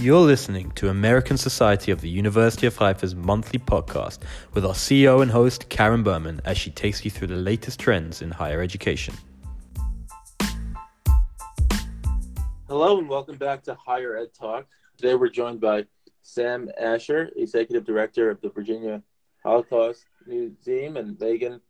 You're listening to American Society of the University of Haifa's monthly podcast with our CEO and host, Karen Berman, as she takes you through the latest trends in higher education. Hello, and welcome back to Higher Ed Talk. Today we're joined by Sam Asher, Executive Director of the Virginia Holocaust Museum, and Megan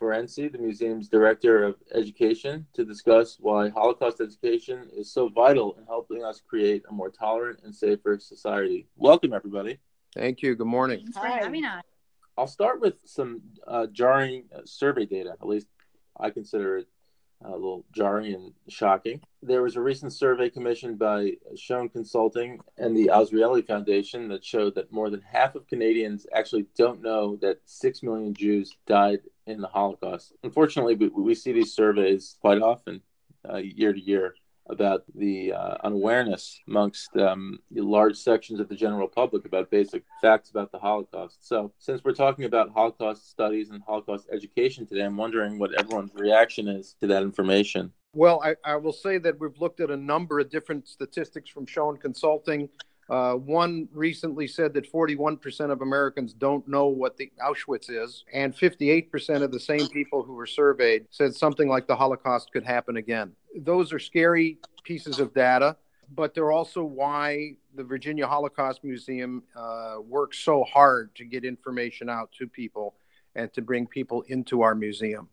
Ferenczi, the museum's Director of Education, to discuss why Holocaust education is so vital in helping us create a more tolerant and safer society. Welcome, everybody. Thank you. Good morning. Thanks for having us. I'll start with some uh, jarring uh, survey data. At least I consider it a little jarring and shocking. There was a recent survey commissioned by Schoen Consulting and the Azrieli Foundation that showed that more than half of Canadians actually don't know that 6 million Jews died in the Holocaust. Unfortunately, we, we see these surveys quite often, uh, year to year, about the uh, unawareness amongst um, large sections of the general public about basic facts about the Holocaust. So, since we're talking about Holocaust studies and Holocaust education today, I'm wondering what everyone's reaction is to that information. Well, I, I will say that we've looked at a number of different statistics from Schoen Consulting. Uh, one recently said that 41% of Americans don't know what the Auschwitz is, and 58% of the same people who were surveyed said something like the Holocaust could happen again. Those are scary pieces of data, but they're also why the Virginia Holocaust Museum uh, works so hard to get information out to people and to bring people into our museum.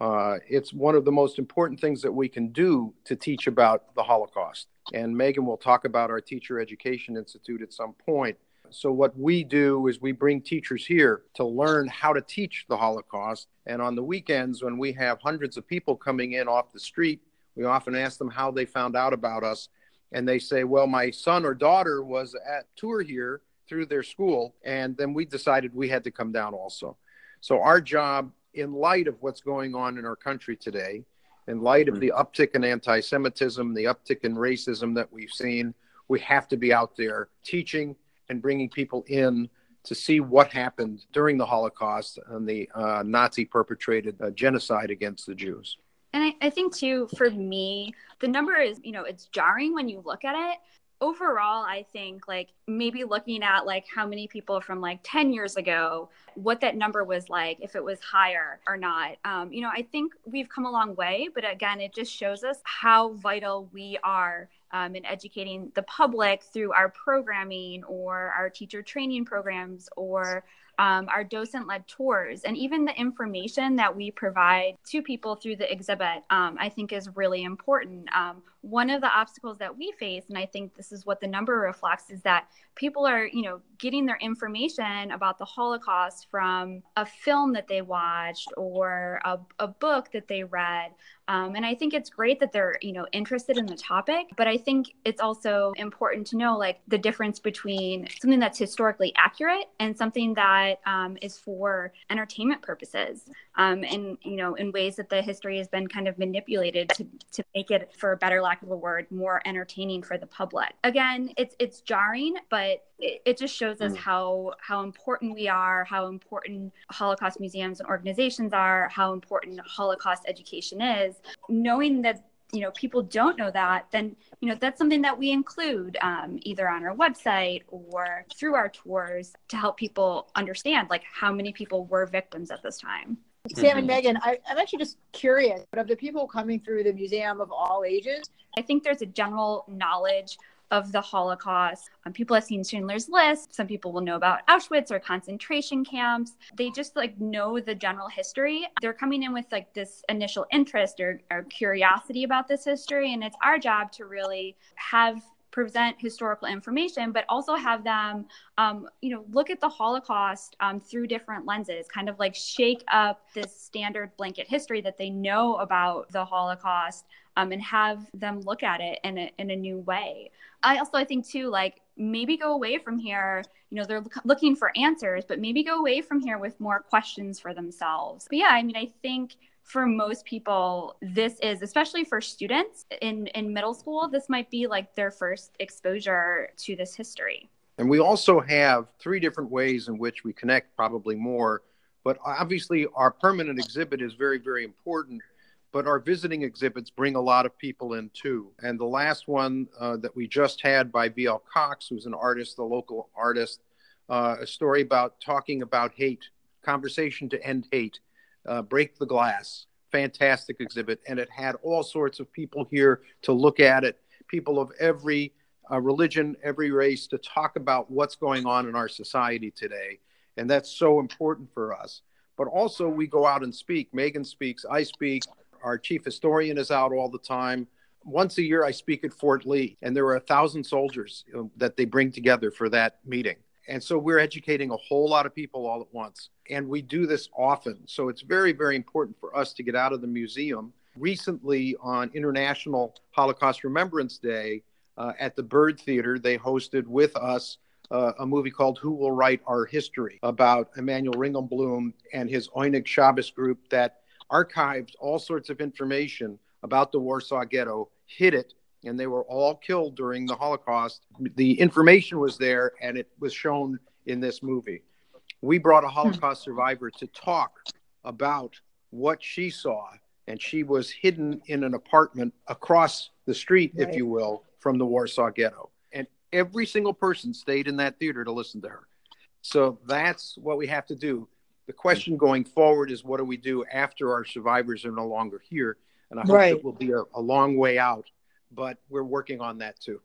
Uh, it's one of the most important things that we can do to teach about the Holocaust. And Megan will talk about our Teacher Education Institute at some point. So, what we do is we bring teachers here to learn how to teach the Holocaust. And on the weekends, when we have hundreds of people coming in off the street, we often ask them how they found out about us. And they say, Well, my son or daughter was at tour here through their school. And then we decided we had to come down also. So, our job in light of what's going on in our country today, in light of hmm. the uptick in anti Semitism, the uptick in racism that we've seen, we have to be out there teaching and bringing people in to see what happened during the Holocaust and the uh, Nazi perpetrated uh, genocide against the Jews. And I, I think, too, for me, the number is, you know, it's jarring when you look at it overall i think like maybe looking at like how many people from like 10 years ago what that number was like if it was higher or not um, you know i think we've come a long way but again it just shows us how vital we are um, in educating the public through our programming or our teacher training programs or um, our docent led tours, and even the information that we provide to people through the exhibit, um, I think is really important. Um, one of the obstacles that we face, and I think this is what the number reflects, is that people are, you know, getting their information about the Holocaust from a film that they watched or a, a book that they read. Um, and I think it's great that they're, you know, interested in the topic, but I think it's also important to know like the difference between something that's historically accurate and something that um, is for entertainment purposes. Um, and, you know, in ways that the history has been kind of manipulated to, to make it, for a better lack of a word, more entertaining for the public. Again, it's, it's jarring, but it, it just shows us mm. how, how important we are, how important Holocaust museums and organizations are, how important Holocaust education is knowing that you know people don't know that then you know that's something that we include um, either on our website or through our tours to help people understand like how many people were victims at this time sam and megan I, i'm actually just curious but of the people coming through the museum of all ages i think there's a general knowledge of the Holocaust. Um, people have seen Schindler's List. Some people will know about Auschwitz or concentration camps. They just like know the general history. They're coming in with like this initial interest or, or curiosity about this history. And it's our job to really have present historical information, but also have them, um, you know, look at the Holocaust um, through different lenses, kind of like shake up this standard blanket history that they know about the Holocaust um, and have them look at it in a, in a new way. I also I think too like maybe go away from here. You know, they're looking for answers, but maybe go away from here with more questions for themselves. But yeah, I mean, I think for most people this is especially for students in in middle school this might be like their first exposure to this history and we also have three different ways in which we connect probably more But obviously, our permanent exhibit is very, very important. But our visiting exhibits bring a lot of people in too. And the last one uh, that we just had by V.L. Cox, who's an artist, the local artist, uh, a story about talking about hate, conversation to end hate, uh, break the glass. Fantastic exhibit. And it had all sorts of people here to look at it, people of every uh, religion, every race, to talk about what's going on in our society today. And that's so important for us. But also, we go out and speak. Megan speaks, I speak, our chief historian is out all the time. Once a year, I speak at Fort Lee, and there are a thousand soldiers that they bring together for that meeting. And so we're educating a whole lot of people all at once. And we do this often. So it's very, very important for us to get out of the museum. Recently, on International Holocaust Remembrance Day uh, at the Byrd Theater, they hosted with us uh, a movie called Who Will Write Our History about Emanuel Ringelblum and his Oyneg Shabbos group that archived all sorts of information about the Warsaw Ghetto, hid it, and they were all killed during the Holocaust. The information was there, and it was shown in this movie. We brought a hmm. Holocaust survivor to talk about what she saw, and she was hidden in an apartment across the street, right. if you will, from the Warsaw Ghetto. And every single person stayed in that theater to listen to her. So that's what we have to do the question going forward is what do we do after our survivors are no longer here? And I hope right. it will be a, a long way out, but we're working on that too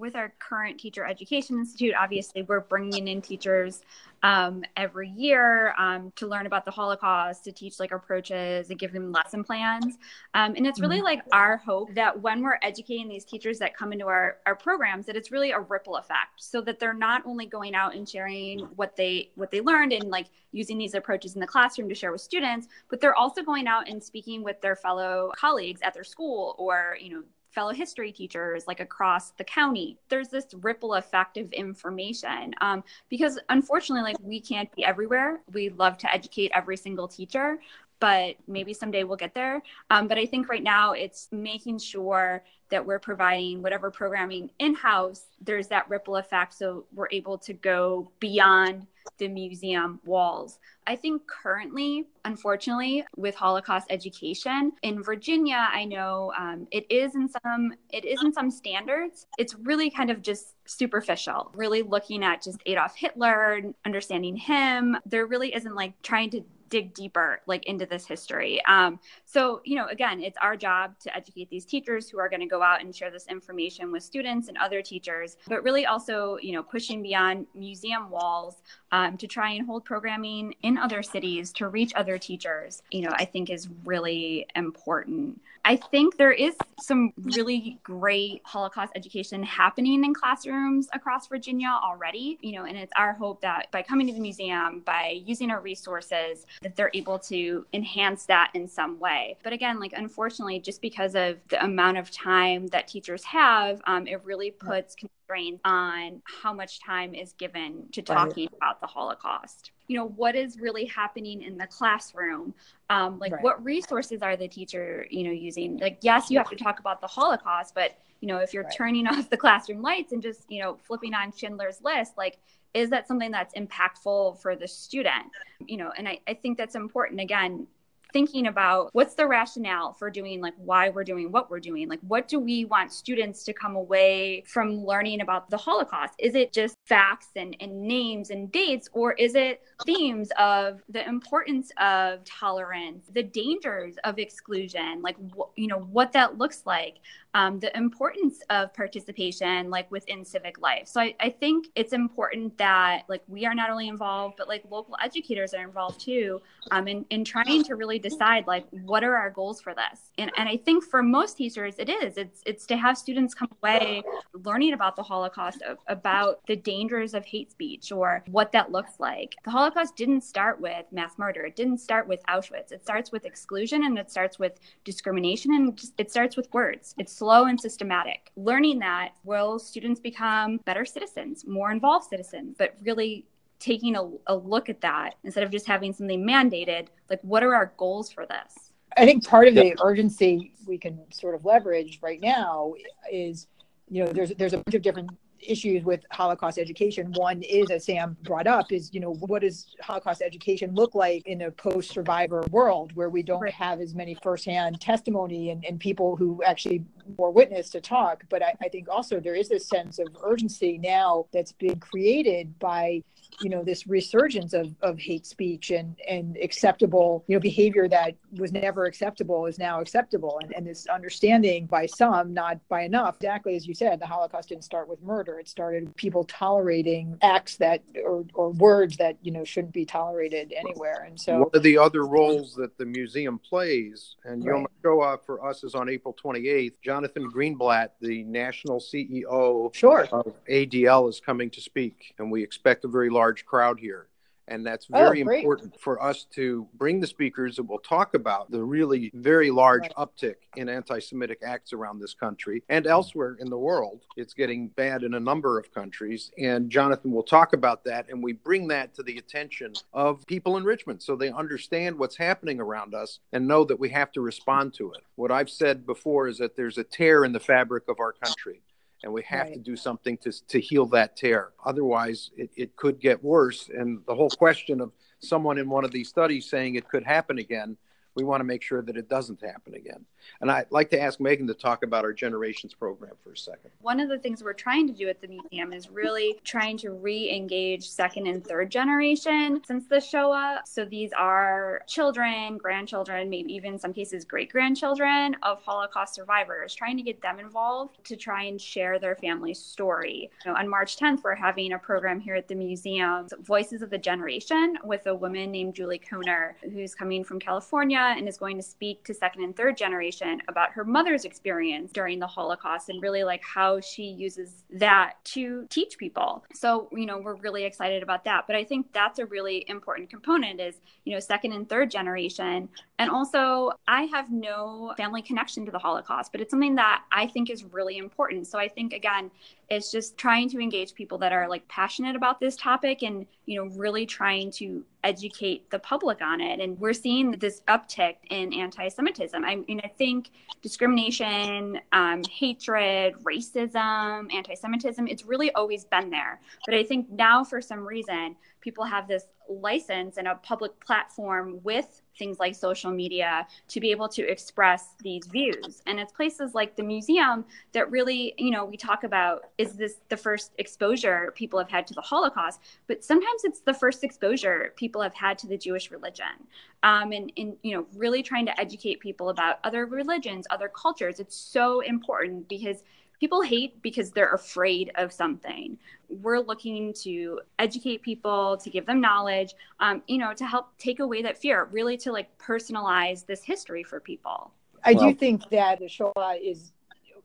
with our current teacher education institute obviously we're bringing in teachers um, every year um, to learn about the holocaust to teach like approaches and give them lesson plans um, and it's really mm-hmm. like our hope that when we're educating these teachers that come into our, our programs that it's really a ripple effect so that they're not only going out and sharing what they what they learned and like using these approaches in the classroom to share with students but they're also going out and speaking with their fellow colleagues at their school or you know fellow history teachers like across the county there's this ripple effect of information um, because unfortunately like we can't be everywhere. We love to educate every single teacher but maybe someday we'll get there. Um, but i think right now it's making sure that we're providing whatever programming in-house there's that ripple effect so we're able to go beyond the museum walls. I think currently, unfortunately, with Holocaust education in Virginia, I know um, it is in some it is in some standards. It's really kind of just superficial, really looking at just Adolf Hitler, understanding him. There really isn't like trying to dig deeper like into this history um, so you know again it's our job to educate these teachers who are going to go out and share this information with students and other teachers but really also you know pushing beyond museum walls um, to try and hold programming in other cities to reach other teachers you know i think is really important I think there is some really great Holocaust education happening in classrooms across Virginia already, you know, and it's our hope that by coming to the museum, by using our resources, that they're able to enhance that in some way. But again, like unfortunately, just because of the amount of time that teachers have, um, it really puts constraints on how much time is given to talking right. about the Holocaust you know what is really happening in the classroom um, like right. what resources are the teacher you know using like yes you have to talk about the holocaust but you know if you're right. turning off the classroom lights and just you know flipping on schindler's list like is that something that's impactful for the student you know and I, I think that's important again thinking about what's the rationale for doing like why we're doing what we're doing? Like what do we want students to come away from learning about the holocaust? Is it just facts and, and names and dates or is it themes of the importance of tolerance the dangers of exclusion? Like wh- you know what that looks like um, the importance of participation like within civic life. So I, I think it's important that like we are not only involved but like local educators are involved too um, in, in trying to really decide like what are our goals for this? And, and i think for most teachers it is. It's it's to have students come away learning about the holocaust of, about the dangers of hate speech or what that looks like. The holocaust didn't start with mass murder. It didn't start with auschwitz. It starts with exclusion and it starts with discrimination and it starts with words. It's slow and systematic. Learning that will students become better citizens more involved citizens but really taking a, a look at that instead of just having something mandated like what are our goals for this? I think part of the urgency we can sort of leverage right now is you know there's there's a bunch of different issues with Holocaust education. One is, as Sam brought up, is you know what does Holocaust education look like in a post-survivor world where we don't have as many firsthand testimony and, and people who actually more witness to talk. But I, I think also there is this sense of urgency now that's been created by you know this resurgence of, of hate speech and and acceptable you know behavior that was never acceptable is now acceptable. And, and this understanding by some not by enough. Exactly as you said the holocaust didn't start with murder. It started people tolerating acts that or, or words that you know shouldn't be tolerated anywhere. And so one of the other roles that the museum plays? And right. Yom HaShoah for us is on april 28th jonathan greenblatt the national ceo sure. of adl is coming to speak and we expect a very large large crowd here. And that's oh, very oh, important for us to bring the speakers that will talk about the really very large right. uptick in anti Semitic acts around this country and elsewhere in the world. It's getting bad in a number of countries. And Jonathan will talk about that. And we bring that to the attention of people in Richmond so they understand what's happening around us and know that we have to respond to it. What I've said before is that there's a tear in the fabric of our country and we have right. to do something to, to heal that tear. Otherwise, it, it could get worse. And the whole question of someone in one of these studies saying it could happen again we want to make sure that it doesn't happen again. And I'd like to ask Megan to talk about our generations program for a second. One of the things we're trying to do at the museum is really trying to re engage second and third generation since the Shoah. So these are children, grandchildren, maybe even in some cases great grandchildren of Holocaust survivors, trying to get them involved to try and share their family story. You know, on March 10th, we're having a program here at the museum, Voices of the Generation, with a woman named Julie Kohner, who's coming from California and is going to speak to second and third generation about her mother's experience during the Holocaust and really like how she uses that to teach people. So, you know, we're really excited about that. But I think that's a really important component is, you know, second and third generation. And also, I have no family connection to the Holocaust, but it's something that I think is really important. So I think, again, it's just trying to engage people that are like passionate about this topic and you know really trying to educate the public on it. And we're seeing this uptick in anti-semitism. I mean i think discrimination um, hatred racism anti-semitism it's really always been there. But i think now for some reason people have this license and a public platform with things like social media to be able to express these views. And it's places like the museum that really, you know, we talk about is this the first exposure people have had to the Holocaust, but sometimes it's the first exposure people have had to the Jewish religion. Um, and, and, you know, really trying to educate people about other religions, other cultures. It's so important because people hate because they're afraid of something. We're looking to educate people, to give them knowledge, um, you know, to help take away that fear, really to like personalize this history for people. I well, do think that the Shoah is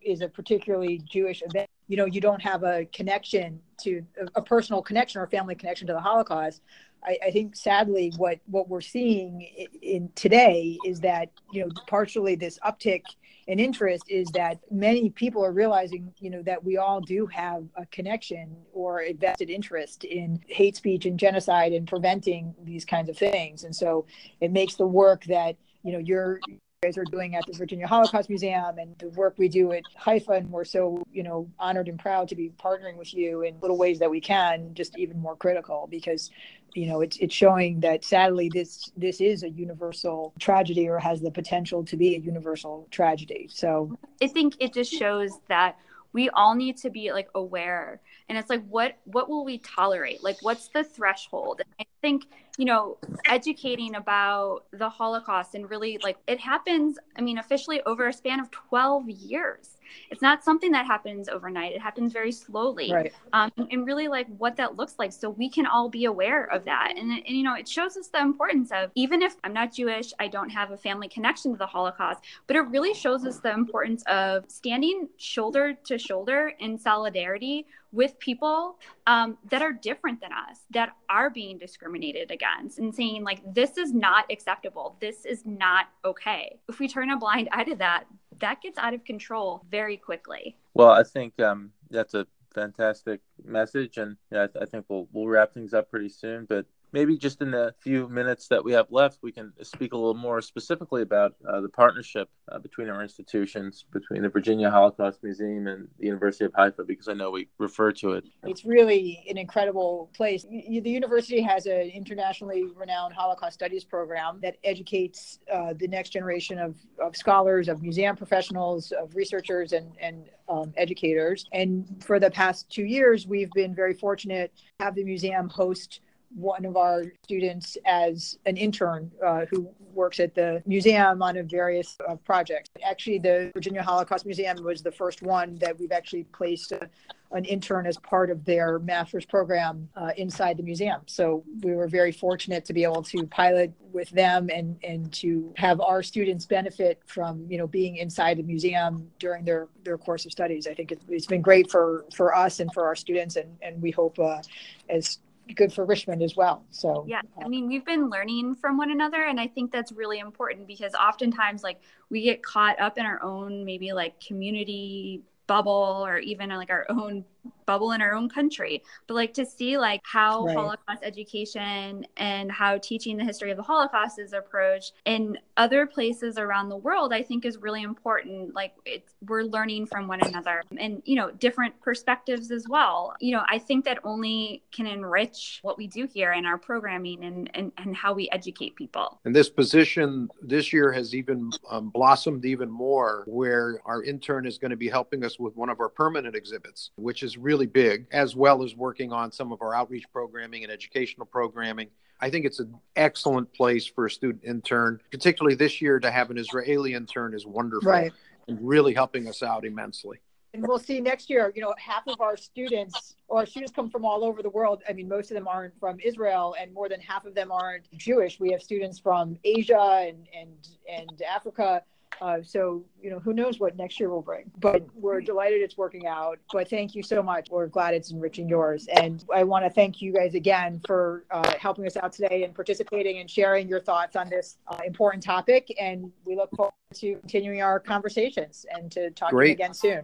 is a particularly Jewish event. You know, you don't have a connection to a personal connection or family connection to the Holocaust. I, I, think sadly what what we're seeing in, in today is that you know partially this uptick in interest is that many people are realizing you know that we all do have a connection or a vested interest in hate speech and genocide and preventing these kinds of things. And so it makes the work that you know you're guys are doing at the Virginia Holocaust Museum and the work we do at Haifa. And we're so, you know, honored and proud to be partnering with you in little ways that we can, just even more critical because, you know, it's, it's showing that sadly this, this is a universal tragedy or has the potential to be a universal tragedy. So I think it just shows that we all need to be like aware. And it's like what what will we tolerate? Like what's the threshold? And i think you know educating about the holocaust and really like it happens i mean officially over a span of 12 years it's not something that happens overnight it happens very slowly right. um, and really like what that looks like so we can all be aware of that and, and you know it shows us the importance of even if i'm not jewish i don't have a family connection to the holocaust but it really shows us the importance of standing shoulder to shoulder in solidarity with people um, that are different than us, that are being discriminated against, and saying, like, this is not acceptable. This is not okay. If we turn a blind eye to that, that gets out of control very quickly. Well, I think um, that's a fantastic message, and yeah, I, th- I think we'll we'll wrap things up pretty soon. But maybe just in the few minutes that we have left, we can speak a little more specifically about uh, the partnership uh, between our institutions, between the Virginia Holocaust Museum and the University of Haifa, because I know we refer to it. It's really an incredible place. The university has an internationally renowned Holocaust studies program that educates uh, the next generation of, of scholars, of museum professionals, of researchers, and, and um, educators. And for the past two years, we've been very fortunate to have the museum host one of our students as an intern uh, who works at the museum on a various uh, projects. Actually, the Virginia Holocaust Museum was the first one that we've actually placed a, an intern as part of their master's program uh, inside the museum. So we were very fortunate to be able to pilot with them and and to have our students benefit from you know being inside the museum during their their course of studies. I think it, has been great for for us and for our students, and and we hope uh, as good for Richmond as well. So yeah, I mean, we've been learning from one another, and I think that's really important because oftentimes, like, we get caught up in our own maybe like community bubble or even like our own bubble in our own country but like to see like how right. holocaust education and how teaching the history of the holocaust is approached in other places around the world i think is really important. Like it's we're learning from one another and you know different perspectives as well. You know i think that only can enrich what we do here in our programming and and, and how we educate people. And this position this year has even um, blossomed even more where our intern is going to be helping us with one of our permanent exhibits which is really really big, as well as working on some of our outreach programming and educational programming. I think it's an excellent place for a student intern, particularly this year to have an Israeli intern is wonderful right. and really helping us out immensely. And we'll see next year, you know, half of our students or our students come from all over the world. I mean, most of them aren't from Israel and more than half of them aren't Jewish. We have students from Asia and, and, and Africa uh, so, you know, who knows what next year will bring. But we're delighted it's working out. But thank you so much. We're glad it's enriching yours. And I want to thank you guys again for uh, helping us out today and participating and sharing your thoughts on this uh, important topic. And we look forward to continuing our conversations and to talking Great. again soon.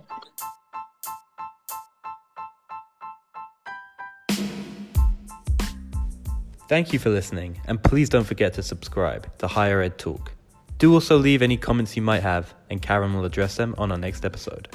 Thank you for listening, and please don't forget to subscribe to Higher Ed Talk. Do also leave any comments you might have, and Karen will address them on our next episode.